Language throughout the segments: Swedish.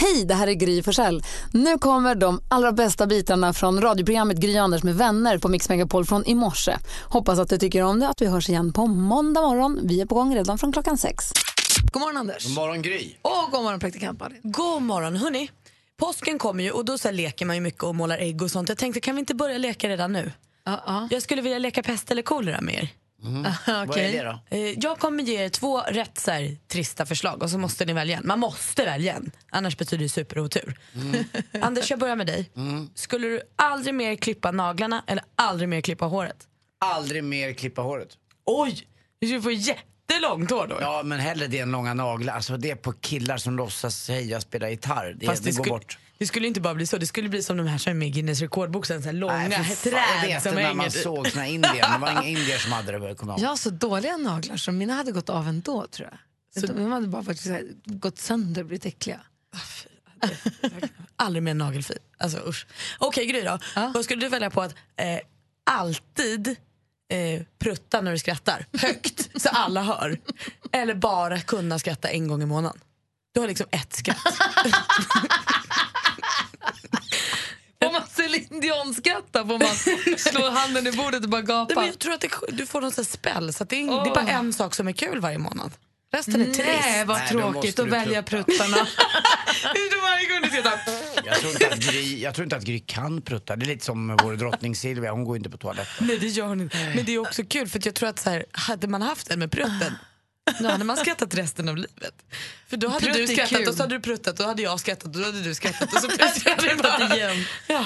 Hej, det här är Gry Forssell. Nu kommer de allra bästa bitarna från radioprogrammet Gry Anders med vänner på Mix Megapol från i morse. Hoppas att du tycker om det att vi hörs igen på måndag morgon. Vi är på gång redan från klockan sex. God morgon Anders. God morgon Gry. Och god morgon praktikant Malin. God morgon, hörni. Påsken kommer ju och då så här leker man ju mycket och målar ägg och sånt. Jag tänkte, kan vi inte börja leka redan nu? Ja, Jag skulle vilja leka pest eller kolera med er. Vad är det då? Eh, Jag kommer ge er två rätt så här, trista förslag och så måste ni välja en. Man måste välja en, annars betyder det superotur. Anders, jag börjar med dig. Skulle du aldrig mer klippa naglarna eller aldrig mer klippa håret? Aldrig mer klippa håret. Oj, du skulle få jättelångt hår då. Ja, men hellre det än långa naglar. Alltså det är på killar som låtsas säga spela gitarr. Det, Fast det, det, går skulle, bort. det skulle inte bara bli så, det skulle bli som de här som är med i Guinness rekordbok, så här långa Nej, fan, träd jag vet som det när man hänger. såg såna indier. Det var inga indier som hade det. Jag har så dåliga naglar så mina hade gått av ändå tror jag. Så- De hade bara faktiskt så här gått sönder och blivit äckliga. Aldrig mer nagelfil. Alltså usch. Okej Gry då. Ja. Vad skulle du välja på att eh, alltid eh, prutta när du skrattar? Högt, så alla hör. Eller bara kunna skratta en gång i månaden? Du har liksom ett skratt. Får man Céline Dion-skratta får man slå handen i bordet och bara Nej, gapa. men jag tror att det, du får någon spell, så att det, är, ing- det är bara en sak som är kul varje månad. Resten är trist. Nej vad tråkigt att välja prutta. pruttarna. varje gång du skrattar. Jag tror, inte att Gry, jag tror inte att Gry kan prutta. Det är lite som vår drottning Silvia, hon går inte på toaletten. Nej det gör hon inte. Men det är också kul för att jag tror att så här, hade man haft en med prutten då hade man skrattat resten av livet. För då hade Prutt du skrattat kul. och så hade du pruttat och då hade jag skrattat och då hade du skrattat och så bara... igen. Ja.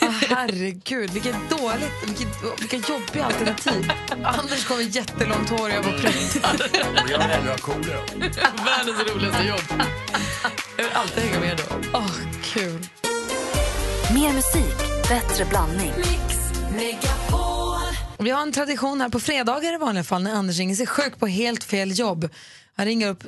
Ah, herregud, vilket dåligt, vilket, vilka jobbiga alternativ. Anders kommer jättelångt hår och jag bara pruttar. Och jag vill hellre ha kolera. Världens roligaste jobb. Alltid hänga med då. Åh, kul. Mer musik, bättre blandning. Vi har en tradition här på fredagar i vanliga fall när Anders ringer sig sjuk på helt fel jobb. Han ringer upp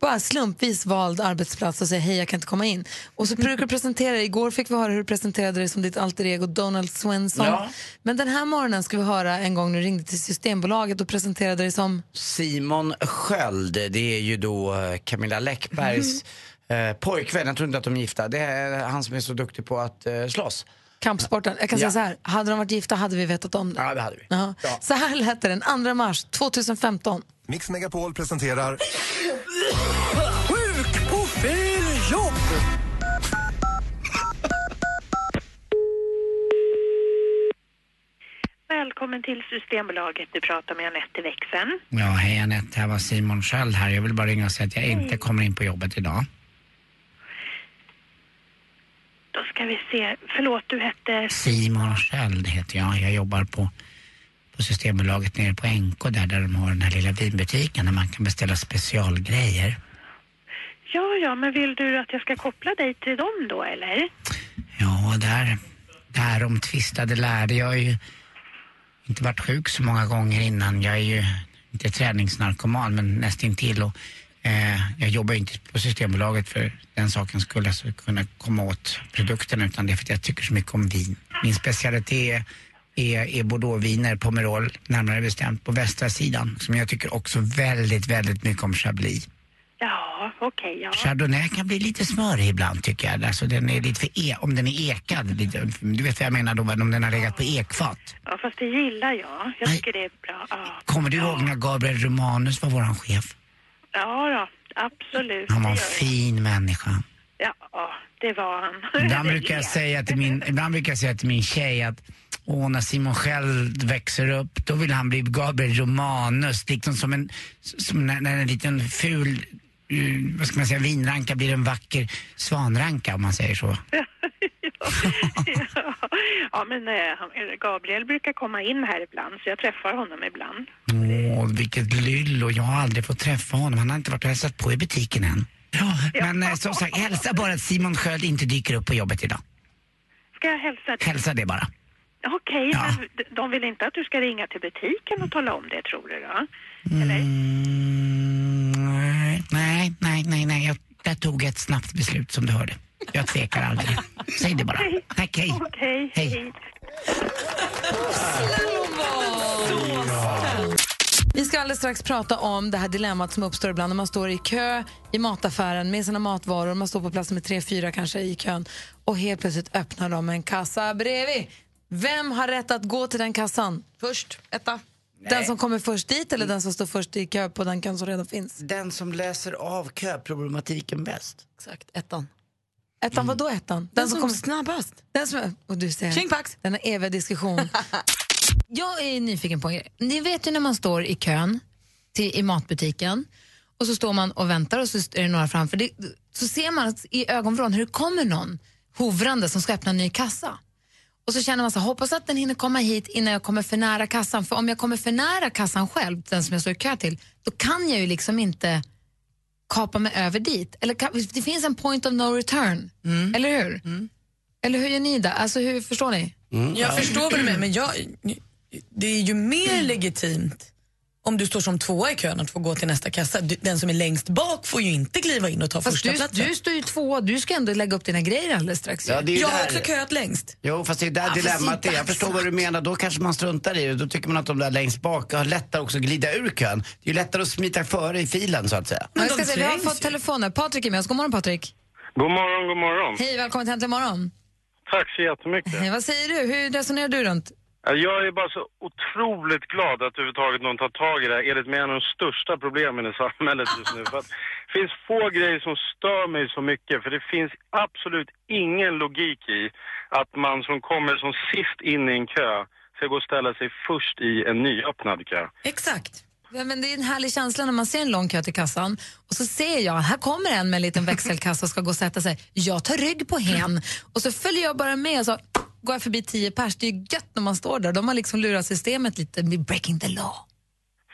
bara slumpvis vald arbetsplats och säger hej jag kan inte komma in. Och så brukar du presentera dig. Igår fick vi höra hur du presenterade dig som ditt alter ego Donald Svensson. Ja. Men den här morgonen ska vi höra en gång när du ringde till Systembolaget och presenterade dig som Simon Sköld, det är ju då eh, Camilla Läckbergs eh, pojkvän. Jag tror inte att de är gifta. Det är han som är så duktig på att eh, slåss. kampsporten. Jag kan säga Ja. så här, hade de varit gifta hade vi vetat om det. Ja, det hade vi. Ja. Ja. Så här lät det den 2 mars 2015. Mix Megapol presenterar Sjuk på fel jobb! Välkommen till Systembolaget. Du pratar med Anette i växeln. Ja, hej Anette, här var Simon Sköld här. Jag vill bara ringa och säga att jag inte kommer in på jobbet idag. Då ska vi se. Förlåt, du hette... Simon Sköld heter jag. Jag jobbar på, på Systembolaget nere på NK där, där de har den här lilla vinbutiken där man kan beställa specialgrejer. Ja, ja, men vill du att jag ska koppla dig till dem då, eller? Ja, där, där om tvistade lärde. Jag har ju inte varit sjuk så många gånger innan. Jag är ju inte träningsnarkoman, men nästintill. Och, eh, jag jobbar inte på Systembolaget för den sakens skull, alltså kunna komma åt produkterna, utan det är för att jag tycker så mycket om vin. Min specialitet är, är bordeauxviner, Pomerol, närmare bestämt på västra sidan, som jag tycker också väldigt, väldigt mycket om Chablis. Ja, okej, ja. Chardonnay kan bli lite smörig ibland tycker jag. Alltså den är lite för e om den är ekad. Lite, du vet vad jag menar då, om den har legat på ekfat. ja. Fast det gillar jag. Jag Nej. tycker det är bra. Ja, Kommer du ihåg när Gabriel Romanus var våran chef? Ja då, absolut. Han var en fin människa. Ja, det var han. Ibland brukar jag säga till min, ibland brukar jag säga till min tjej att Åh, när Simon själv växer upp, då vill han bli Gabriel Romanus. Liksom som en, som när, när en liten ful, eh, vad ska man säga, vinranka blir en vacker svanranka om man säger så. ja. ja, Ja, men eh, eh, Gabriel brukar komma in här ibland så jag träffar honom ibland. Åh, vilket lyllo. Jag har aldrig fått träffa honom. Han har inte varit och hälsat på i butiken än. Ja, men eh, som sagt, hälsa bara att Simon Sköld inte dyker upp på jobbet idag. Ska jag hälsa det? Hälsa det bara. Okej, ja. men de vill inte att du ska ringa till butiken och tala om det, tror du då? Eller? Mm, nej, nej, nej, nej. Jag, jag tog ett snabbt beslut som du hörde. Jag tvekar aldrig. Säg det bara. Tack, hej. Okej, Hej. Vi ska alldeles strax prata om det här dilemmat som uppstår ibland när man står i kö i mataffären med sina matvaror. Man står på plats med tre, fyra kanske i kön och helt plötsligt öppnar de en kassa bredvid. Vem har rätt att gå till den kassan? Först, etta. Den som kommer först dit eller den som står först i kö på den kön som redan finns? Den som läser av köproblematiken bäst. Exakt, ettan. Ettan, vadå ettan? Den, som kommer snabbast. Den som och du ser, denna eviga diskussion. Jag är nyfiken på er. Ni vet ju när man står i kön till, i matbutiken och så står man och väntar och så är det några framför. Det, så ser man i ögonvrån hur det kommer någon hovrande som ska öppna en ny kassa. Och så känner man så hoppas att den hinner komma hit innan jag kommer för nära kassan. För om jag kommer för nära kassan själv, den som jag står i kö till, då kan jag ju liksom inte kapa mig över dit. Eller det finns en point of no return, eller hur? Eller hur gör ni det? Alltså, hur förstår ni? Jag förstår vad du menar, men jag, det är ju mer legitimt om du står som tvåa i kön att få gå till nästa kassa. Du- Den som är längst bak får ju inte kliva in och ta Fast första du, platsen. du står ju tvåa, du ska ändå lägga upp dina grejer alldeles strax. Ja, det är ju jag har också köat längst. Jo, fast det är där Ja, dilemmat är. Jag förstår vad du menar. Då kanske man struntar i det. Då tycker man att de där längst bak har lättare också att glida ur kön. Det är ju lättare att smita före i filen så att säga. Ja, jag ska se, vi har fått telefoner. Patrik är med oss. God morgon Patrik. God morgon, god morgon. Hej, välkommen till Äntligen morgon. Tack så jättemycket. Hej, vad säger du? Hur resonerar du runt? Alltså, jag är bara så otroligt glad att överhuvudtaget någon tar tag i det här, enligt mig en av de största problemen i samhället just nu. För att det finns få grejer som stör mig så mycket, för det finns absolut ingen logik i att man som kommer som sist in i en kö ska gå och ställa sig först i en nyöppnad kö. Exakt. Ja, men det är en härlig känsla när man ser en lång kö till kassan och så ser jag, här kommer en med en liten växelkassa och ska gå och sätta sig. Jag tar rygg på hen och så följer jag bara med och så går jag förbi tio pers. Det är ju gött när man står där. De har liksom lurat systemet lite med breaking the law.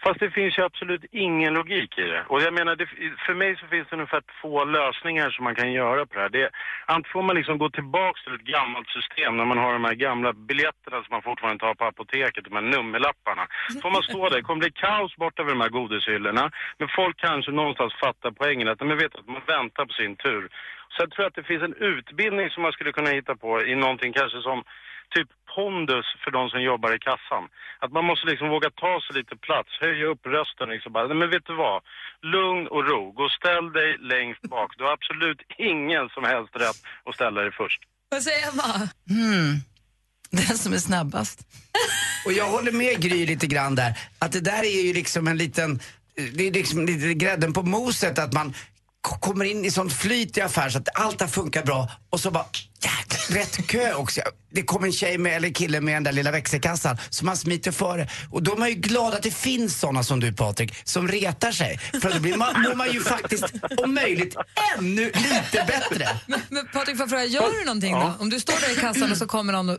Fast det finns ju absolut ingen logik i det. Och jag menar, det, för mig så finns det ungefär två lösningar som man kan göra på det här. Det, antingen får man liksom gå tillbaks till ett gammalt system när man har de här gamla biljetterna som man fortfarande tar på apoteket, de här nummerlapparna. Får man stå där, det kommer bli kaos borta vid de här godishyllorna. Men folk kanske någonstans fattar poängen att men vet att man väntar på sin tur. Så jag tror att det finns en utbildning som man skulle kunna hitta på i någonting kanske som typ pondus för de som jobbar i kassan. Att man måste liksom våga ta sig lite plats, höja upp rösten liksom bara, "Nej, men vet du vad? Lugn och ro, gå och ställ dig längst bak. Du har absolut ingen som helst rätt att ställa dig först. Vad säger Emma? Hmm. Den som är snabbast. Och jag håller med Gry lite grann där. Att det där är ju liksom en liten, det är liksom lite grädden på moset att man kommer in i sånt flyt i affären så att allt har funkat bra och så bara jäklar, rätt kö också. Det kommer en tjej med, eller kille med den där lilla växelkassan så man smiter före. Och då är man ju glad att det finns såna som du Patrik som retar sig. För då blir man, mår man ju faktiskt om möjligt ännu lite bättre. Men, men Patrik, får jag fråga, gör du någonting då? Om du står där i kassan och så kommer någon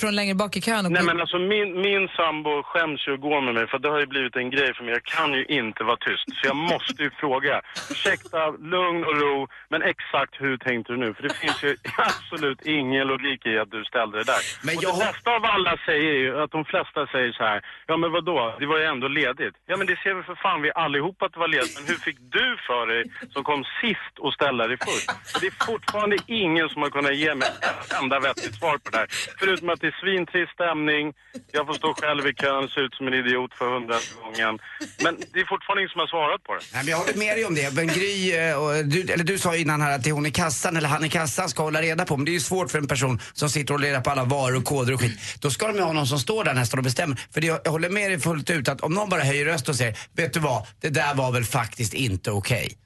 från längre bak i kön och Nej men alltså min, min sambo skäms ju att gå med mig för det har ju blivit en grej för mig. Jag kan ju inte vara tyst. Så jag måste ju fråga. Ursäkta, lugn och ro, men exakt hur tänkte du nu? För det finns ju absolut ingen logik i att du ställde det där. Men och jag det bästa av alla säger ju att de flesta säger så här. Ja men vad då? Det var ju ändå ledigt. Ja men det ser vi för fan vi allihop att det var ledigt. Men hur fick du för dig som kom sist och ställa dig först? Och det är fortfarande ingen som har kunnat ge mig ett enda vettigt svar på det här. Förutom att det är svintrist stämning. Jag får stå själv i kön, se ut som en idiot för hundrade gången. Men det är fortfarande ingen som har svarat på det. Nej, men jag håller med dig om det. Men Gry, eh, du, eller du sa innan här att det är hon i kassan eller han i kassan ska hålla reda på. Men det är ju svårt för en person som sitter och reda på alla varor och koder och skit. Då ska de ju ha någon som står där nästan och bestämmer. För det, jag håller med dig fullt ut att om någon bara höjer röst och säger, vet du vad, det där var väl faktiskt inte okej.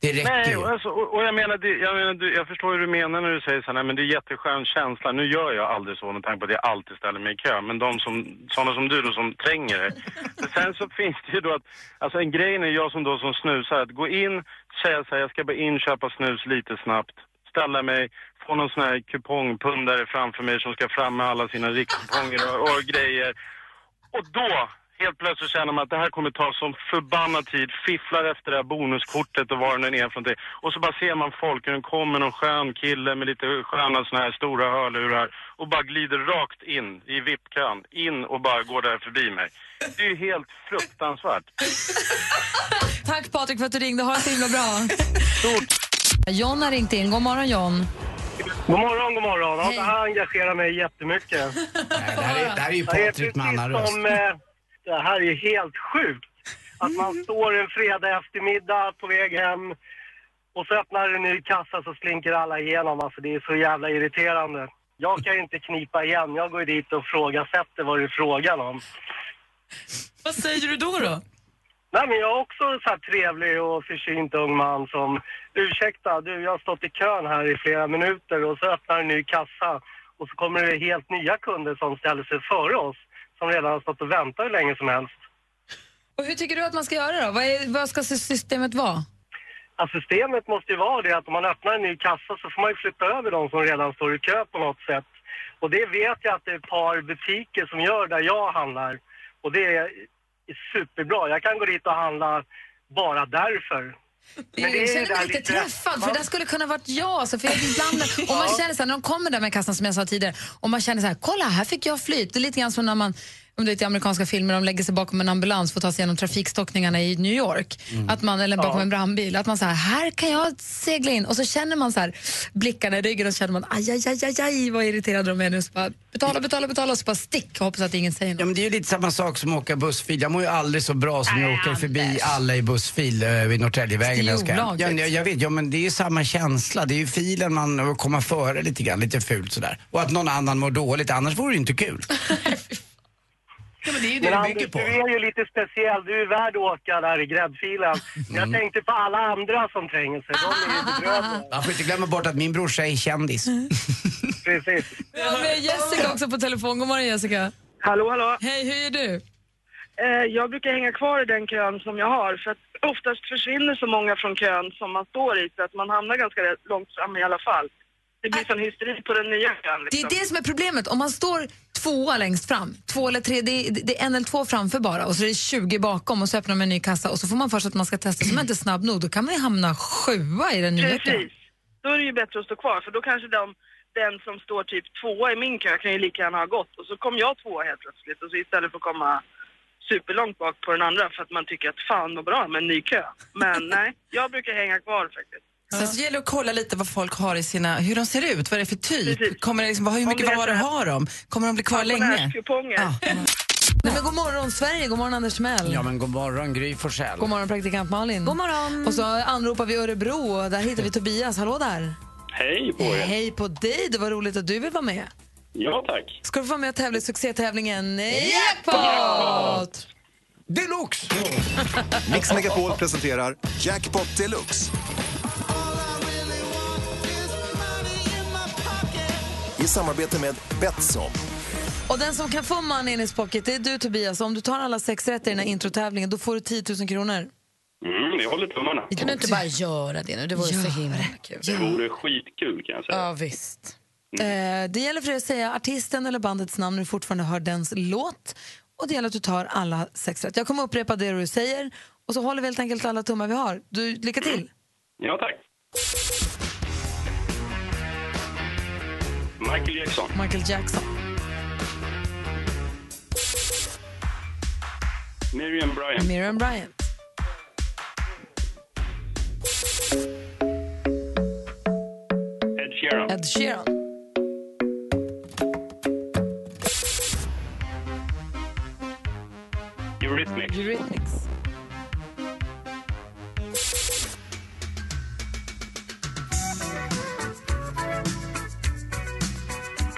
Det räcker Nej, ju. och alltså, och, och jag menar, det, jag, menar du, jag förstår hur du menar när du säger så här, nej, men det är jätteskön känsla. Nu gör jag aldrig så med tanke på att jag alltid ställer mig i kö. Men de som, sådana som du då som tränger det. Men sen så finns det ju då att, alltså en grej är jag som då som snusar, att gå in, säga så här, jag ska bara in, köpa snus lite snabbt, ställa mig, få någon sån här kupongpundare framför mig som ska fram med alla sina rikskuponger och, och grejer. Och då, helt plötsligt känner man att det här kommer ta som förbannad tid, fifflar efter det här bonuskortet och vad det nu är för någonting. Och så bara ser man folk, hur det kommer någon skön kille med lite sköna såna här stora hörlurar och bara glider rakt in i VIP-kön, in och bara går där förbi mig. Det är ju helt fruktansvärt. Tack Patrik för att du ringde. Ha det så himla bra. John har ringt in. God morgon John. God morgon, god morgon. Ja, det här engagerar mig jättemycket. Det här är, det här är ju Det är Patrik med annan röst. som, eh, det här är helt sjukt. Att man står en fredag eftermiddag på väg hem och så öppnar en ny kassa så slinker alla igenom. Alltså det är så jävla irriterande. Jag kan ju inte knipa igen. Jag går ju dit och frågasätter vad det är frågan om. Vad säger du då? då? Nej men jag är också så här trevlig och försynt ung man som ursäkta du jag har stått i kön här i flera minuter och så öppnar en ny kassa och så kommer det helt nya kunder som ställer sig före oss som redan har stått och väntat hur länge som helst. Och hur tycker du att man ska göra då? Vad, är, vad ska systemet vara? Ja, systemet måste ju vara det att om man öppnar en ny kassa så får man ju flytta över de som redan står i kö på något sätt. Och det vet jag att det är ett par butiker som gör där jag handlar. Och det är superbra. Jag kan gå dit och handla bara därför. Men det jag känner mig lite träffad, för det skulle kunna varit jag. Alltså, för jag ibland, om man känner så här, när de kommer där med kassan som jag sa tidigare, och man känner så här, kolla här fick jag flyt. Det är lite grann som när man om du vet, i amerikanska filmer, de lägger sig bakom en ambulans för att ta sig igenom trafikstockningarna i New York. Att man, eller bakom Ja. en brandbil. Att man så här, här kan jag segla in. Och så känner man så här, blickarna i ryggen och så känner man, aj, aj, aj, aj, aj vad irriterade de är nu. Så bara, betala, betala, betala och så bara stick och hoppas att ingen säger något. Ja, men det är ju lite samma sak som att åka bussfil. Jag mår ju aldrig så bra som jag åker förbi alla i bussfil eh, vid Norrtäljevägen. Det är olagligt. ja, jag, jag vet, ja, men det är ju samma känsla. Det är ju filen man kommer före lite grann, lite fult sådär. Och att någon annan mår dåligt, annars vore det ju inte kul. ja, men det är ju det Men det bygger Anders, på. du är ju lite speciell. Du är värd att åka där i gräddfilen. Mm. Jag tänkte på alla andra som tränger sig. De är ju bedrövliga. Man får inte glömma bort att min brorsa är kändis. Precis. Vi har med Jessica också på telefon. God morgon Jessica. Hallå, hallå. Hej, hur är du? Eh, jag brukar hänga kvar i den kön som jag har för att oftast försvinner så många från kön som man står i så att man hamnar ganska långt fram i alla fall. Det blir sån hysteri på den nya kön. Det Liksom. är det som är problemet. Om man står tvåa längst fram, två eller tre, det är, det är en eller två framför bara och så är det 20 bakom och så öppnar man en ny kassa och så får man först att man ska testa, så man är inte snabb nog, då kan man ju hamna sjua i den nya kön. Precis. Då är det ju bättre att stå kvar för då kanske de, den som står typ tvåa i min kö kan ju lika gärna ha gått och så kom jag tvåa helt plötsligt och så istället för att komma superlångt bak på den andra för att man tycker att fan vad bra med en ny kö. Men nej, jag brukar hänga kvar faktiskt. Sen så gäller det att kolla lite vad folk har i sina, hur de ser ut, vad det är för typ. Kommer det liksom, vad- hur mycket varor har de? Kommer de bli kvar länge? Nej, men god morgon Sverige, god morgon Anders Timell. Ja men god morgon Gry Forssell. God morgon praktikant Malin. God morgon. Och så anropar vi Örebro och där hittar vi Tobias. Hallå där. Hej på er. Hej på dig, det var roligt att du vill vara med. Ja, tack. Ska du få vara med och tävla i succétävlingen Jackpot! Deluxe! Mix Megapol presenterar Jackpot Deluxe. I samarbete med Betsson. Och den som kan få money in his pocket, det är du Tobias. Om du tar alla sex rätt i den här introtävlingen, då får du 10 000 kronor. Mm, jag håller tummarna. Kan du inte bara göra det nu? Det vore så himla kul. Det vore skitkul kan jag säga. Ja, visst. Eh, det gäller för dig att säga artisten eller bandets namn när du fortfarande hör dens låt. Och det gäller att du tar alla sex rätt. Jag kommer upprepa det du säger och så håller vi helt enkelt alla tummar vi har. Du, lycka till! Ja, tack. Michael Jackson. Michael Jackson. Miriam Bryant. Miriam Bryant. Ed Sheeran. Ed Sheeran. Eurythmics. Eurythmics.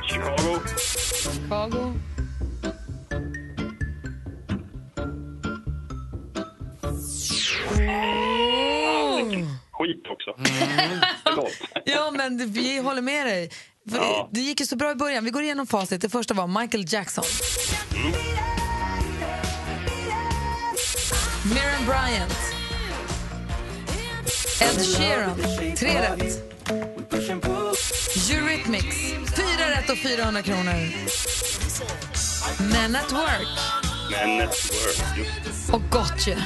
Chicago. Chicago. Skit också. Mm. Ja, men vi håller med dig. Ja. Det gick ju så bra i början. Vi går igenom facit. Det första var Michael Jackson. Miriam Bryant. Ed Sheeran. Tre rätt. Eurythmics. Fyra rätt och 400 kronor. Men at Work. Men Network. Just Och Gotcha.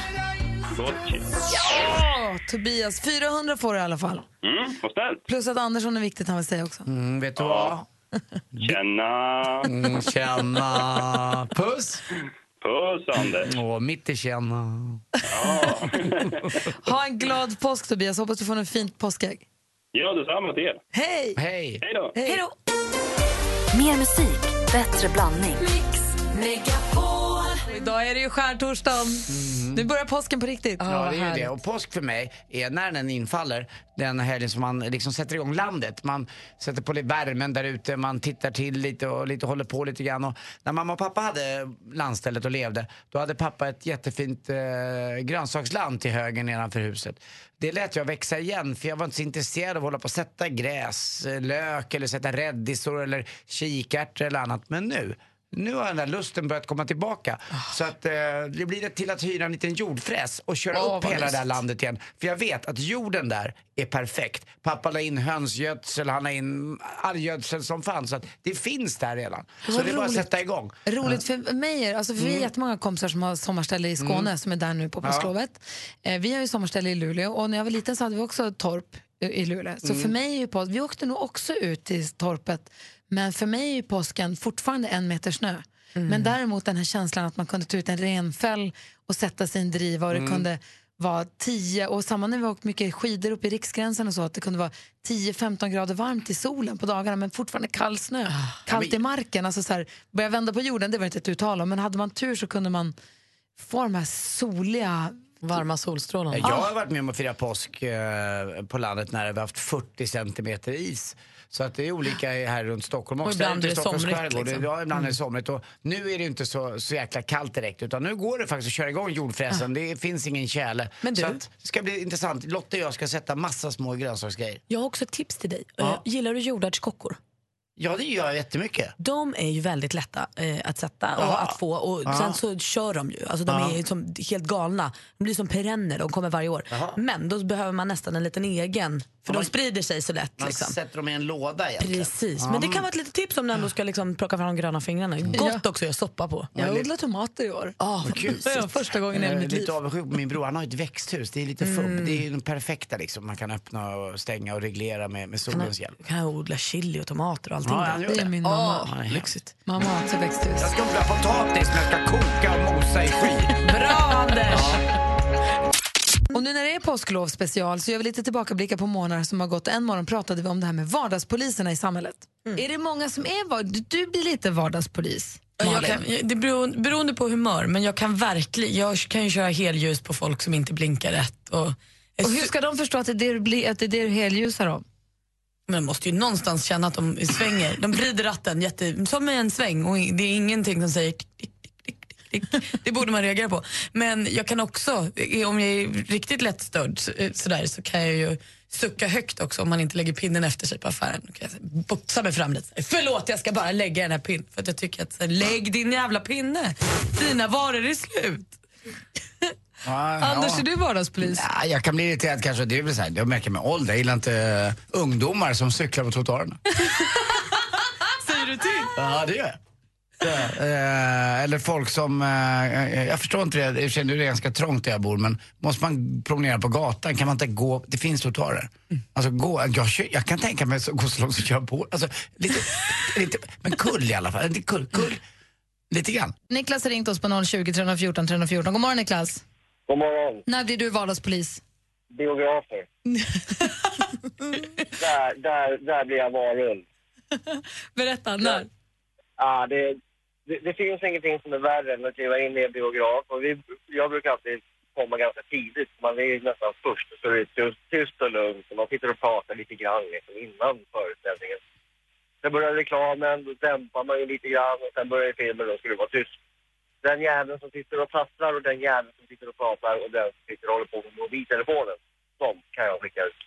Gotcha. Ja, Tobias. 400 får du i alla fall. Mm, vad snällt. Plus att Andersson är viktigt, han vill säga också. Mm, vet du vad? Tjena. Mm, tjena. Puss. Puss, Anders. Åh, mitt i tjena. Ha en glad påsk, Tobias. Hoppas du får en fint påskägg. Ja, detsamma till er. Hej! Hej! Hej då! Hej då! Mer musik, bättre blandning. Idag är det ju skärtorsdag. Nu börjar påsken på riktigt. Ja, det är ju det. Och påsk för mig är när den infaller, den helgen som man liksom sätter igång landet. Man sätter på lite värmen där ute, man tittar till lite och lite håller på lite grann. Och när mamma och pappa hade landstället och levde, då hade pappa ett jättefint eh, grönsaksland till höger nedanför huset. Det lät jag växa igen för jag var inte så intresserad av att hålla på och sätta gräs, eh, lök eller sätta rädisor eller kikärtor eller annat. Men nu, nu har den där lusten börjat komma tillbaka. Så att eh, det blir det till att hyra en liten jordfräs och köra Åh, upp hela det här landet igen. För jag vet att jorden där är perfekt. Pappa la in hönsgödsel, han la in all gödsel som fanns. Så att det finns där redan. Så det är bara att sätta igång. Roligt för mig, alltså för vi är Mm. jättemånga kompisar som har sommarställe i Skåne Mm. som är där nu på Ja. påsklovet. Eh, vi har ju sommarställe i Luleå och när jag var liten så hade vi också torp i- i Luleå. Så Mm. för mig är ju påsk, vi åkte nog också ut till torpet men för mig är påsken fortfarande en meter snö. Mm. Men däremot den här känslan att man kunde ta ut en renfäll och sätta sig i en driva och det Mm. kunde vara 10 och samma när vi åkt mycket skidor upp i Riksgränsen och så att det kunde vara 10-15 grader varmt i solen på dagarna men fortfarande kall snö. Kallt men- i marken. Alltså så här, börja vända på jorden, det var inte ett uttal om, men hade man tur så kunde man få de här soliga... Varma solstrålarna. Jag har varit med om att fira påsk eh, på landet när vi har haft 40 centimeter is. Så att det är olika här runt Stockholm Och också. ibland Ute i är det somrigt, liksom. Ja, ibland är det somrigt. Och nu är det inte så, så jäkla kallt direkt utan nu går det faktiskt att köra igång jordfräsen. Det finns ingen tjäle. Men du- Så att, det ska bli intressant. Lotta och jag ska sätta massa små grönsaksgrejer. Jag har också ett tips till dig. Ja. Eh, gillar du jordärtskockor? Ja, det gör jag jättemycket. De är ju väldigt lätta eh, att sätta och Ja. att få och Ja. sen så kör de ju. Alltså de Ja. är som helt galna. De blir som perenner, de kommer varje år. Men då behöver man nästan en liten egen, för Ja, de man- sprider sig så lätt. Man Liksom. sätter dem i en låda egentligen. Precis, Ja. men det kan vara ett litet tips om du ändå ska liksom plocka fram de gröna fingrarna. Gott också att göra soppa på. Jag odlar tomater i år. Oh, var första gången i Jag är mitt liv. lite avundsjuk på min bror. Han har ett växthus. Det är lite Mm. fubb. Det är den perfekta liksom. Man kan öppna och stänga och reglera med, med solens hjälp. Kan jag odla chili och tomater och allting Ja, Det är min mamma. Ja, lyxigt. Mamma har också växthus. Jag ska odla potatis men jag ska koka och mosa i sky. Bra Anders! Påsklovsspecial så gör vi lite tillbakablickar på månader som har gått. En morgon pratade vi om det här med vardagspoliserna i samhället. Är det många som är var- du- blir lite vardagspolis, Jag kan, det beror, beroende på humör, men jag kan verkligen jag kan ju köra helljus på folk som inte blinkar rätt. Och, Och hur ska de förstå att det är det att det är det du helljusar om? Men de måste ju någonstans känna att de svänger. De vrider ratten jätte, som i en sväng och det är ingenting som säger tick, tick, Det borde man reagera på. Men jag kan också, om jag är riktigt lättstörd eh, sådär, så kan jag ju sucka högt också om man inte lägger pinnen efter sig på affären. Då kan jag botsa mig fram lite. Förlåt, jag ska bara lägga den här pinnen. För att jag tycker att, så lägg din jävla pinne. Dina varor är slut. Ja, Anders, ja. är du vardagspolis? Ja, jag kan bli irriterad kanske. Det är väl så här, jag märker med ålder. Jag gillar inte eh, ungdomar som cyklar på trottoarerna. Säger du till? Ja, det gör jag. Eh, eller folk som, eh, jag förstår inte det, jag känner det är ganska trångt där jag bor men måste man promenera på gatan kan man inte gå, det finns trottoarer. Alltså gå, jag, jag kan tänka mig att gå så långt som kör på, alltså lite, lite, men kull i alla fall, kull, kull, lite grann. Niklas har ringt oss på 020 314 314. God morgon Niklas. God morgon. När blir du vardagspolis? Biografer. där, där, där blir jag varulv. Berätta, när? Ja, det, det, det finns ingenting som är värre än att kliva in i en biograf. Och vi, jag brukar alltid komma ganska tidigt. Man är nästan först så är det tyst, och lugnt. Och man sitter och pratar lite grann liksom, innan föreställningen. Sen börjar reklamen, då dämpar man ju lite grann och sen börjar filmen och då ska det vara tyst. Den jäveln som sitter och prasslar och den jäveln som sitter och pratar och den som sitter och håller på med mobiltelefonen. De kan jag skicka ut.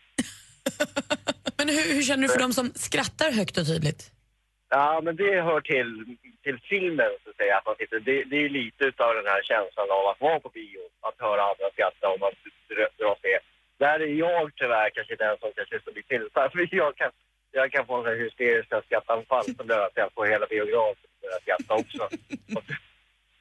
Men hur, hur känner du för de som skrattar högt och tydligt? Ja, men det hör till, till filmen, så att säga. Att man sitter, det, det är lite av den här känslan av att vara på bio, att höra andra skratta och man dr- dras med. Där är jag tyvärr kanske den som kanske ska bli tillsatt. För jag kan, jag kan få en sån här hysteriska skrattanfall som gör att jag får hela biografen att skratta också.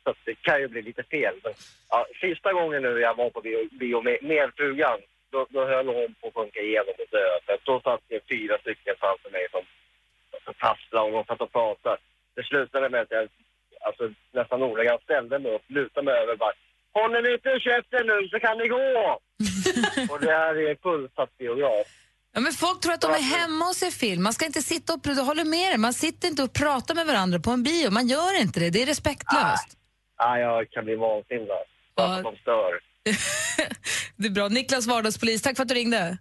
Så det kan ju bli lite fel. Men, ja, sista gången nu jag var på bio, bio med, med frugan, då, då höll hon på att sjunka igenom och dö. Då satt det fyra stycken framför mig som som tasslade och satt och pratade. Det slutade med att jag alltså, nästan ordagrant ställde mig upp, lutade mig över och bara Håller ni inte käften nu så kan ni gå! och det här är fullsatt biograf. Ja, men folk tror att de är hemma och ser film. Man ska inte sitta och jag håller med dig. Man sitter inte och pratar med varandra på en bio. Man gör inte det. Det är respektlöst. Ja, jag kan bli vansinnig. Varför de stör. Det är bra. Niklas vardagspolis, tack för att du ringde.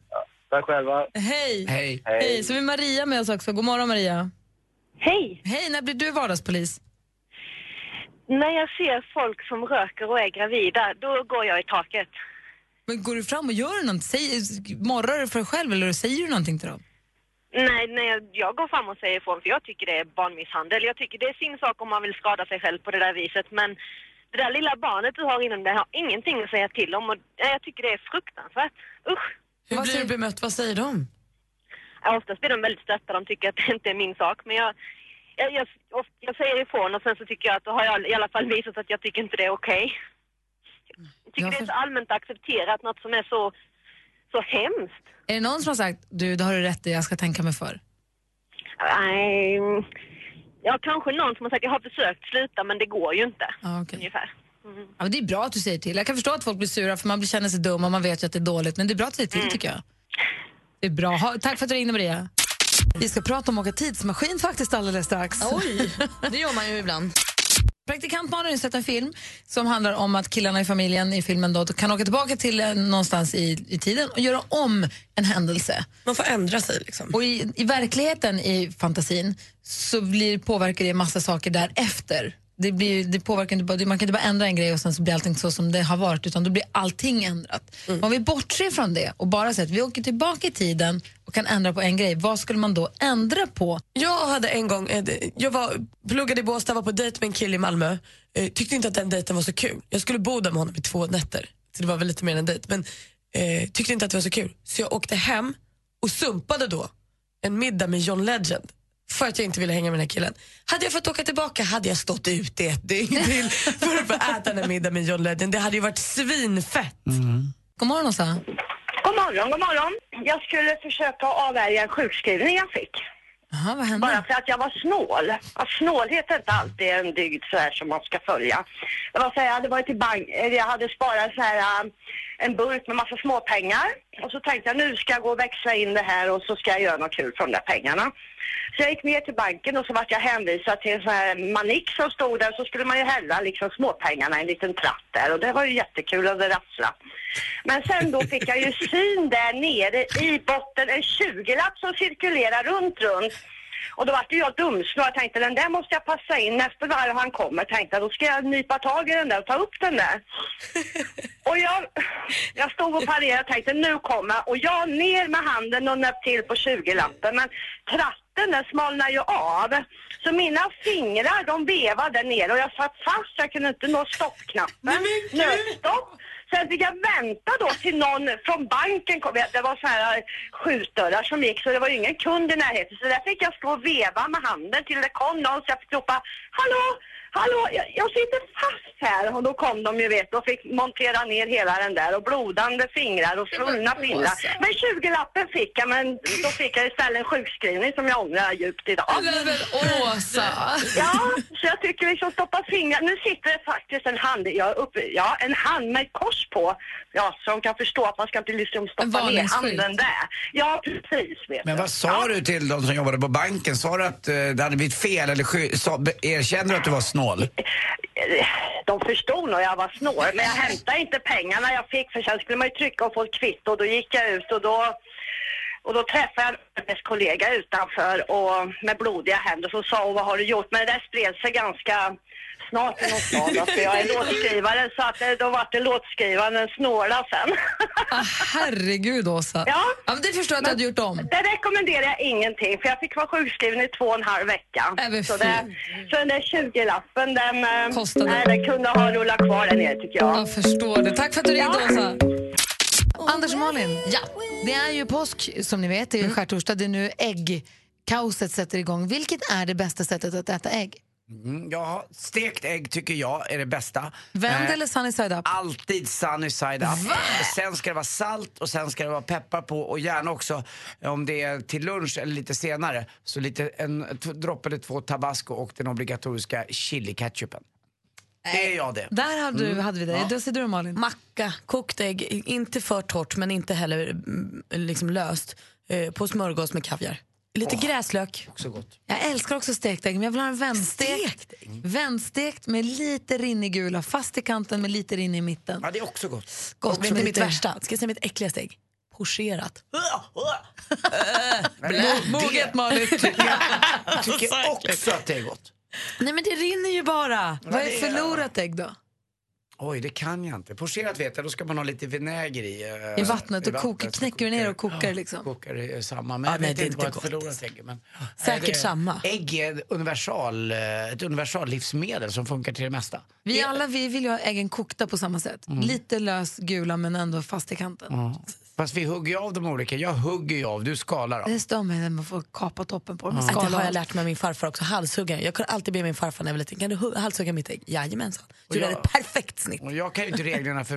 Tack själva. Hej. Hej. Hej. Så är Maria med oss också. God morgon Maria. Hej. Hej, när blir du vardagspolis? När jag ser folk som röker och är gravida, då går jag i taket. Men går du fram och gör något? Säger, morrar du för dig själv eller säger du någonting till dem? Nej, nej, jag går fram och säger ifrån för jag tycker det är barnmisshandel. Jag tycker det är sin sak om man vill skada sig själv på det där viset men det där lilla barnet du har inom dig har ingenting att säga till om och ja, jag tycker det är fruktansvärt. Usch! Hur blir du bemött? Vad säger de? Ja, oftast blir de väldigt stötta, de tycker att det inte är min sak men jag, jag, jag, jag säger ifrån och sen så tycker jag att då har jag i alla fall visat att jag tycker inte det är okej. Jag tycker det är så allmänt accepterat, något som är så, så hemskt. Är det någon som har sagt du, det har du rätt i, jag ska tänka mig för? Nej, ja kanske någon som har sagt jag har försökt sluta men det går ju inte. Ja, okej. Ungefär. Ja, men det är bra att du säger till. Jag kan förstå att folk blir sura för man blir- känner sig dum och man vet ju att det är dåligt. Men det är bra att säger till tycker jag. Det är bra. Ha, tack för att du ringde Maria. Vi ska prata om att åka tidsmaskin faktiskt alldeles strax. Oj, det gör man ju ibland. Praktikant Malin har sett en film som handlar om att killarna i familjen i filmen då kan åka tillbaka till eh, någonstans i, i tiden och göra om en händelse. Man får ändra sig. Liksom. Och i, i verkligheten, i fantasin, så blir, påverkar det massa saker därefter. Det, blir, det påverkar inte bara, man kan inte bara ändra en grej och sen så blir allting så som det har varit utan då blir allting ändrat. Om vi bortser från det och bara säger att vi åker tillbaka i tiden och kan ändra på en grej, vad skulle man då ändra på? Jag hade en gång, eh, jag var, pluggade i Båstad, var på dejt med en kille i Malmö. Eh, tyckte inte att den dejten var så kul. Jag skulle bo där med honom i två nätter. Så det var väl lite mer än en dejt. Men eh, tyckte inte att det var så kul. Så jag åkte hem och sumpade då en middag med John Legend. För att jag inte ville hänga med den här killen. Hade jag fått åka tillbaka hade jag stått ute ett dygn till för att få äta den här middagen med John Legend. Det hade ju varit svinfett. God morgon Åsa. God morgon, god morgon. Jag skulle försöka avvärja en sjukskrivning jag fick. Aha, vad hände? Bara för att jag var snål. Att snålhet är inte alltid en dygd så här som man ska följa. Det var så här, jag hade varit i bank, jag hade sparat så här, en burk med massa småpengar. Och så tänkte jag nu ska jag gå och växla in det här och så ska jag göra något kul för de där pengarna. Så jag gick ner till banken och så vart jag hänvisad till en sån här manik som stod där så skulle man ju hälla liksom småpengarna i en liten tratt där och det var ju jättekul och det rasslade. Men sen då fick jag ju syn där nere i botten, en 20-lapp som cirkulerar runt, runt. Och då vart ju jag dumsnål. Jag tänkte den där måste jag passa in. Nästa varv han kommer tänkte då ska jag nypa tag i den där och ta upp den där. och jag, jag stod och parerade och tänkte nu kommer. Och jag ner med handen och nöp till på 20-lappen. Men tratten den smalnar ju av. Så mina fingrar de vevade nere och jag satt fast. Jag kunde inte nå stoppknappen. Nödstopp. Sen fick jag vänta då till någon från banken kom. Det var så här skjutdörrar som gick så det var ju ingen kund i närheten. Så där fick jag stå och veva med handen till det kom någon så jag fick ropa Hallå, hallå, jag, jag sitter fast här. Och då kom de ju vet och fick montera ner hela den där och blodande fingrar och svullna fingrar. Men 20-lappen fick jag men då fick jag istället en sjukskrivning som jag ångrar djupt idag. Men Åsa! Ja, så jag tycker liksom stoppa fingrar. Nu sitter det faktiskt en hand, ja, uppe, ja, en hand med ett kors på. Ja, så de kan förstå att man ska inte liksom stoppa ner handen där. Ja, precis. Vet Men vad sa du till de som jobbade på banken? Sa du att eh, det hade blivit fel eller erkände du att du var snål? De förstod nog jag var snål, men jag hämtade inte pengarna jag fick för sen skulle man ju trycka och få ett kvitto och då gick jag ut och då och då träffade jag en arbetskollega utanför och med blodiga händer så sa hon vad har du gjort? Men det där spred sig ganska snart i någon stad. Alltså jag är låtskrivare så att det, då vart det låtskrivaren snåla sen. Ah, herregud Åsa. Ja. men det förstår jag att du hade gjort om. Det rekommenderar jag ingenting för jag fick vara sjukskriven i två och en halv vecka. så, det, så den där 20-lappen den, eh, Kostade. nej, den kunde ha rullat kvar där nere tycker jag. Jag förstår det. Tack för att du ringde Åsa. Anders och Malin, ja. det är ju påsk som ni vet, det är ju skärtorsdag, det är nu äggkaoset sätter igång. Vilket är det bästa sättet att äta ägg? Mm, ja, stekt ägg tycker jag är det bästa. Vänd Eh, eller sunny side up? Alltid sunny side up. Sen ska det vara salt och sen ska det vara peppar på och gärna också om det är till lunch eller lite senare så lite en droppe eller två tabasco och den obligatoriska chili ketchupen. Det är jag det. Där hade, du, Mm. hade vi det. Ja. Då ser du Malin. Macka, kokt ägg, inte för torrt men inte heller mm, liksom löst. Eh, på smörgås med kaviar. Lite gräslök. Också gott. Jag älskar också stekt ägg, men jag vill ha en vändstekt. Vändstekt med lite rinnig gula, fast i kanten med lite rinnig i mitten. Ja, det är också gott. Gott som ni mitt värsta? Ska jag säga mitt äckligaste ägg? Pocherat. Moget Malin. Jag tycker också att det är gott. Nej men det rinner ju bara. Vad är- förlorat ägg då? Oj, det kan jag inte. Pocherat vet jag, då ska man ha lite vinäger i. eh, I vattnet och kokar, så knäcker du ner och kokar Ja, liksom. Kokar är samma, men Ja, jag nej, vet det inte vad ett förlorat ägg. Men, Säkert det är- samma. Ägg är ett universal, eh, ett universal livsmedel som funkar till det mesta. Vi alla vi vill ju ha äggen kokta på samma sätt. Mm. Lite lös gula men ändå fast i kanten. Ja. Fast vi hugger ju av dem olika. Jag hugger ju av, du skalar av. Det stör mig när man får kapa toppen på dem. Med Det har jag lärt mig av min farfar också, halshugga. Jag kunde alltid be min farfar när jag var liten, kan du hu- halshugga mitt ägg? Jajamensan. Du Och gjorde ett perfekt snitt. Och jag kan ju inte reglerna för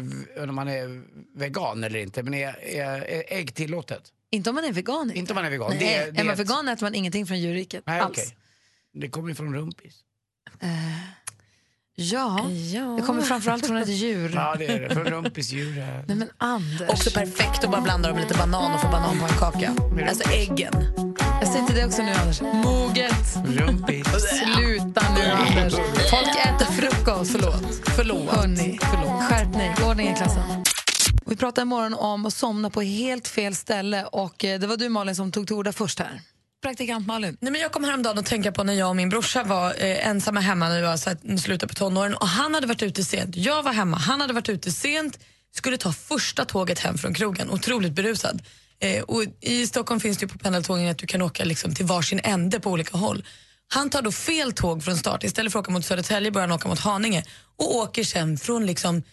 om man är vegan eller inte, men är, är, är ägg tillåtet? Inte om man är vegan. Inte om man är vegan. Nej, Det är- det är man ett- vegan äter man ingenting från djurriket Nej, alls. okej. Det kommer ju från rumpis. Ja, det kommer framförallt från ett djur. Ja, det är det. Från rumpisdjur. Nej men Anders. Också perfekt att bara blanda dem med lite banan och få banan på en kaka. Alltså äggen. Jag säger till dig också nu Anders. Moget. Rumpis. Sluta nu Anders. Folk äter frukost. Förlåt. Förlåt. Hörni. Förlåt. Skärpning. Ordning i klassen. Vi pratade imorgon om att somna på helt fel ställe och eh, det var du Malin som tog till orda först här. Praktikant Malin. Nej, men jag kom häromdagen att tänka på när jag och min brorsa var eh, ensamma hemma när vi var så här, slutet på tonåren och han hade varit ute sent. Jag var hemma, han hade varit ute sent, skulle ta första tåget hem från krogen, otroligt berusad. Eh, och I Stockholm finns det ju på pendeltågen att du kan åka liksom till varsin ände på olika håll. Han tar då fel tåg från start. Istället för att åka mot Södertälje börjar han åka mot Haninge och åker sen från liksom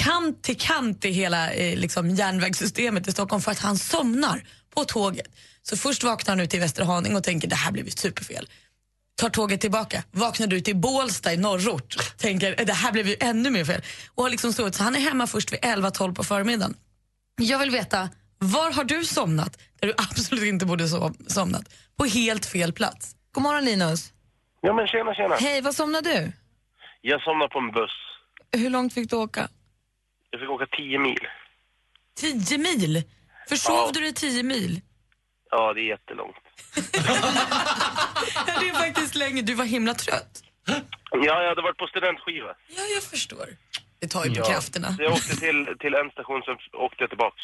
kant till kant i hela eh, liksom järnvägssystemet i Stockholm för att han somnar på tåget. Så först vaknar han ut i Västerhaninge och tänker det här blev ju superfel. Tar tåget tillbaka, vaknar ut i Bålsta i norrort, tänker det här blev ju ännu mer fel. Och har liksom sovit, så han är hemma först vid 11-12 på förmiddagen. Jag vill veta, var har du somnat där du absolut inte borde sov- somnat? På helt fel plats. God morgon Linus. Ja men tjena tjena. Hej, vad somnade du? Jag somnade på en buss. Hur långt fick du åka? Jag fick åka 10 mil. 10 mil? Försov du dig 10 mil? Ja, det är jättelångt. det är faktiskt länge. Du var himla trött. Ja, jag hade varit på studentskiva. Ja, jag förstår. Det tar ju på Ja. krafterna. Så jag åkte till, till en station, sen åkte jag tillbaks.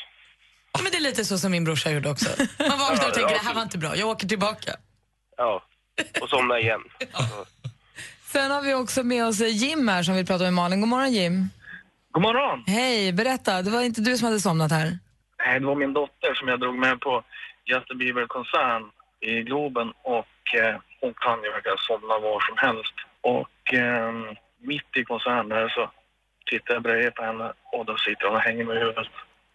Ja, men det är lite så som min brorsa gjorde också. Man vaknar och Ja, tänker ja. det här var inte bra, jag åker tillbaka. Ja, och somnade igen. Sen har vi också med oss Jim här som vill prata med Malin. God morgon Jim. God morgon. Hej, berätta. Det var inte du som hade somnat här. Nej, det var min dotter som jag drog med på Justin Bieber-konsert i Globen och eh, hon kan ju verkligen somna var som helst. Och eh, mitt i konserten där så tittar jag bredvid på henne och då sitter hon och hänger med huvudet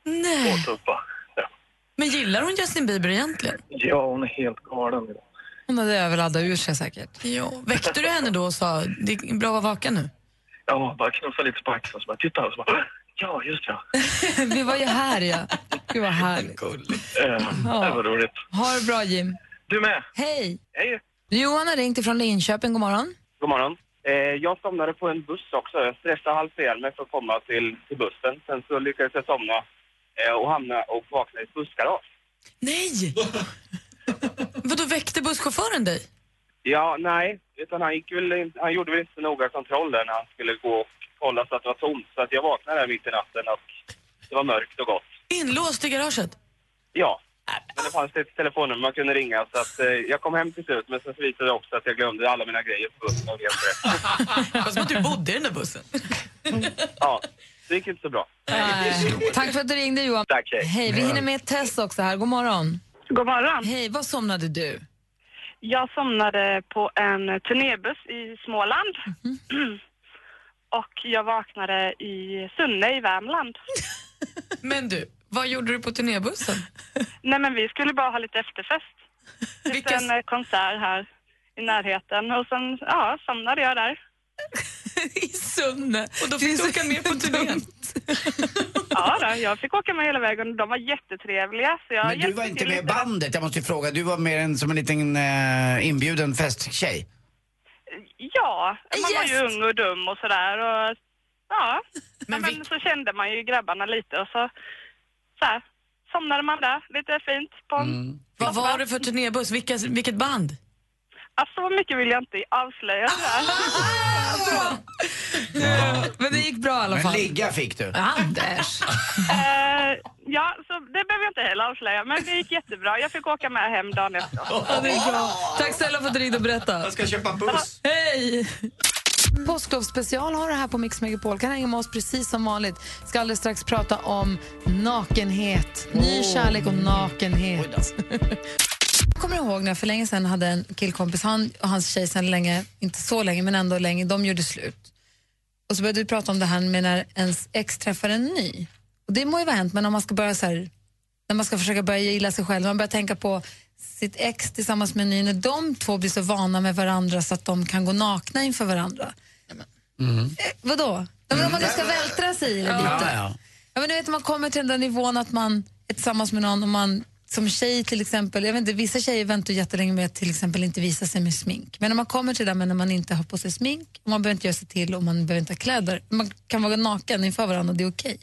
Nej. på tuppa. Ja. Men gillar hon Justin Bieber egentligen? ja, hon är helt galen idag. Hon hade överladdat ur sig säkert. Ja. Väckte du henne då och sa det är bra att vara vaken nu? Ja, bara knuffa lite på axeln så bara titta och så bara ja, just ja. vi var ju här ja. Gud vad härligt. Eh, Ja. Det var roligt. Ha det bra Jim. Du med. Hej. Hej. Johan har ringt ifrån Linköping. God morgon. God morgon. Eh, jag somnade på en buss också. Jag stressade halvt ihjäl mig för att komma till, till bussen. Sen så lyckades jag somna eh, och hamna och vakna i ett bussgarage. Nej! Vadå, väckte busschauffören dig? Ja, nej. Utan han, gick väl, in- han gjorde väl inte så noga kontroller när han skulle gå och kolla så att det var tomt. Så att jag vaknade där mitt i natten och det var mörkt och gott. Inlåst i garaget? Ja. Men det fanns ett telefonnummer man kunde ringa så att eh, jag kom hem till slut men sen så visade det också att jag glömde alla mina grejer på bussen och rätt. Det var som att du bodde i den där bussen. Ja, det gick inte så bra. Nej. Tack för att du ringde Johan. Tack, hej. Hej, vi hinner med Tess också här. God morgon. God morgon. Hej, vad somnade du? Jag somnade på en turnébuss i Småland. Och jag vaknade i Sunne i Värmland. Men du, vad gjorde du på turnébussen? Nej men vi skulle bara ha lite efterfest. Efter en eh, konsert här i närheten. Och sen, ja, somnade jag där. I Sunne? Och då fick du åka med på turnén? Ja, då, jag fick åka med hela vägen. De var jättetrevliga. Så jag Men du var inte med i bandet, jag måste ju fråga. Du var mer en, som en liten eh, inbjuden festtjej. Ja, man var ju ung och dum och sådär. Och, ja, men, men så kände man ju grabbarna lite och så, så här, somnade man där lite fint på en Vad var det för turnébuss? Vilka, vilket band? Alltså så mycket vill jag inte avslöja sådär. Men det gick bra i alla Men fall. ligga fick du. Anders. Eh, ja, så det behöver jag inte heller avslöja, men det gick jättebra. Jag fick åka med hem dagen efter. Ja, det bra. Tack snälla för att du ringde och berättade. Jag ska köpa buss. Hej! Påsklovsspecial har det här på Mix Megapol. Kan hänga med oss precis som vanligt. Ska alldeles strax prata om nakenhet. Ny kärlek och nakenhet. Kommer ihåg när jag för länge sedan hade en killkompis, han och hans tjej sedan länge, inte så länge men ändå länge, de gjorde slut. Och så började vi prata om det här med när ens ex träffar en ny. Och det må ju vara hänt, men om man ska börja så här, när man ska försöka börja gilla sig själv, man börjar tänka på sitt ex tillsammans med en ny, när de två blir så vana med varandra så att de kan gå nakna inför varandra. Eh, vadå? Men om man nu ska vältra sig i det lite. Ja, ja. Ja, men du vet, man kommer till den där nivån att man är tillsammans med någon och man som tjej till exempel, jag vet inte, vissa tjejer väntar jättelänge med att till exempel inte visa sig med smink. Men när man kommer till det där när man inte har på sig smink, och man behöver inte göra sig till och man behöver inte ha kläder, man kan vara naken inför varandra och det är okej.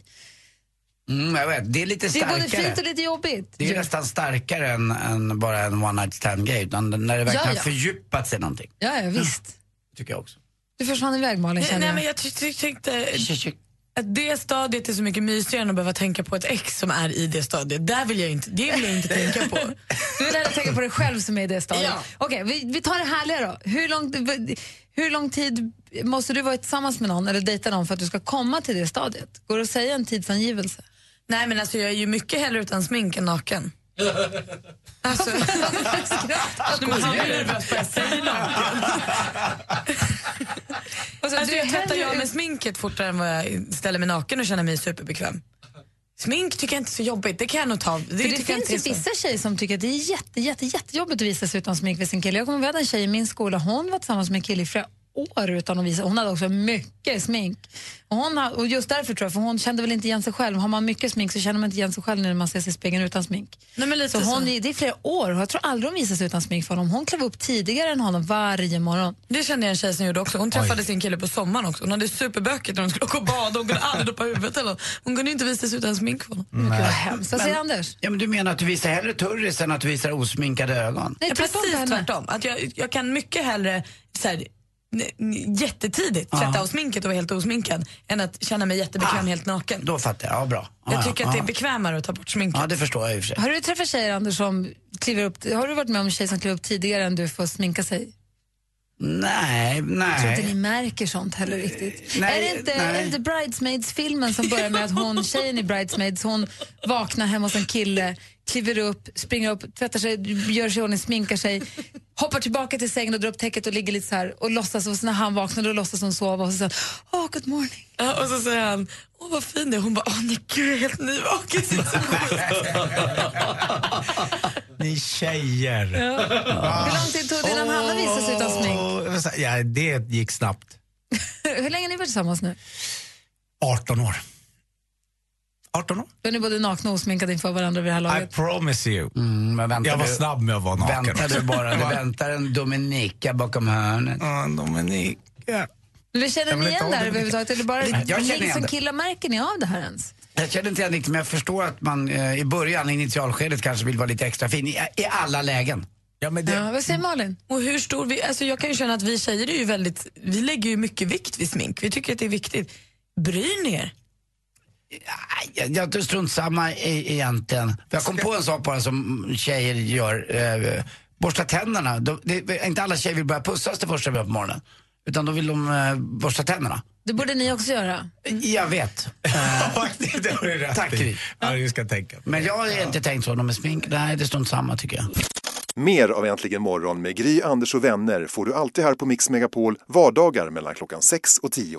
Mm, jag vet, det är lite Det är både starkare. fint och lite jobbigt. Det är nästan starkare än, än bara en one night stand grej. Utan när det verkligen Ja, har ja. fördjupat sig någonting. Ja, ja visst. Tycker jag också. Du försvann iväg Malin Nej, känner nej, jag. men jag ty- ty- tyckte att det stadiet är så mycket mysigare än att behöva tänka på ett ex som är i det stadiet. Där vill jag inte, det vill jag inte tänka på. Du vill hellre tänka på dig själv som är i det stadiet. Ja. Okej, vi, vi tar det härliga då. Hur lång, hur lång tid måste du vara tillsammans med någon eller dejta någon för att du ska komma till det stadiet? Går det att säga en tidsangivelse? Nej men alltså jag är ju mycket hellre utan smink än naken. Alltså, alltså man blir nervös bara jag säger. Alltså, alltså, du jag är tvättar jag med sminket fortare än vad jag ställer mig naken och känner mig superbekväm. Smink tycker jag inte är så jobbigt, det kan jag nog ta. Det, För det finns ju vissa tjejer som tycker att det är jätte, jätte, jättejobbigt att visa sig utan smink för sin kille. Jag kommer ihåg en tjej i min skola, hon var tillsammans med en kille i flera år utan att visa. Hon hade också mycket smink. Och, hon, ha- och just därför tror jag, för hon kände väl inte igen sig själv. Har man mycket smink så känner man inte igen sig själv när man ser sig i spegeln utan smink. Nej, men lite så hon, så. Det är flera år och jag tror aldrig hon visade sig utan smink för honom. Hon klev upp tidigare än honom varje morgon. Det kände jag en tjej som gjorde också. Hon träffade sin kille på sommaren också. Hon hade superbökigt när de skulle åka och bada. Hon kunde aldrig doppa huvudet eller. Hon kunde inte visa sig utan smink för honom. Nej. Vad hemskt. Vad säger Anders? Ja, men du menar att du visar hellre turris än att du visar osminkade ögon? Nej, Ja, precis tvärtom. Att jag, jag kan mycket hellre så här, jättetidigt tvätta av sminket och vara helt osminkad än att känna mig jättebekväm helt naken. Då fattar jag. Ja, bra. Ja, Jag tycker ja, att det är bekvämare att ta bort sminket. Ja, det förstår jag i och för sig. Har du träffat tjejer Anders som kliver upp, har du varit med om en tjej som kliver upp tidigare än du får sminka sig? Nej, Jag tror inte ni nej. märker sånt heller riktigt. Nej, är det inte, nej. är det inte Bridesmaids-filmen som börjar med att hon, tjejen i Bridesmaids, hon vaknar hemma hos en kille, kliver upp, springer upp, tvättar sig, gör sig i ordning, sminkar sig, hoppar tillbaka till sängen och drar upp täcket och ligger lite så här och låtsas, och så när han vaknar då låtsas hon sova och så säger han, oh, good morning. Ja, och så säger han, åh vad fin du är. Hon bara, åh nej gud jag är helt nyvaken. Ni tjejer. Hur lång tid tog det innan Hanna visade sig utan smink? smink? Ja, det gick snabbt. Hur länge har ni varit tillsammans nu? 18 år. 18 år. Då är ni både nakna och osminkade inför varandra vid det här I laget. promise you. Mm, men väntar Jag var du- snabb med att vara naken. Väntar du bara? Det väntar en Dominika bakom hörnet. Ja, Dominika. Men känner ni igen det här det. överhuvudtaget? Eller bara Jag känner ni igen som det. killar, märker ni av det här ens? Jag känner inte igen riktigt, men jag förstår att man eh, i början, i initialskedet, kanske vill vara lite extra fin i, i alla lägen. Ja, men Ja, vad säger Malin? Och hur stor vi, alltså jag kan ju känna att vi tjejer är ju väldigt, vi lägger ju mycket vikt vid smink. Vi tycker att det är viktigt. Bryr ni er? Jag, jag tror strunt samma e- egentligen. För jag kom på en sak bara som tjejer gör. Eh, borsta tänderna. De, det, inte alla tjejer vill börja pussas det första vi gör på morgonen. Utan då vill de eh, borsta tänderna. Det borde ni också göra. Jag vet. Faktiskt, det har du rätt Tack, i. Gry. Ja, du ska tänka. Men jag har inte tänkt så. De med smink, nej det är strunt samma tycker jag. Mer av Äntligen morgon med Gry, Anders och vänner får du alltid här på Mix Megapol vardagar mellan klockan 6 och 10.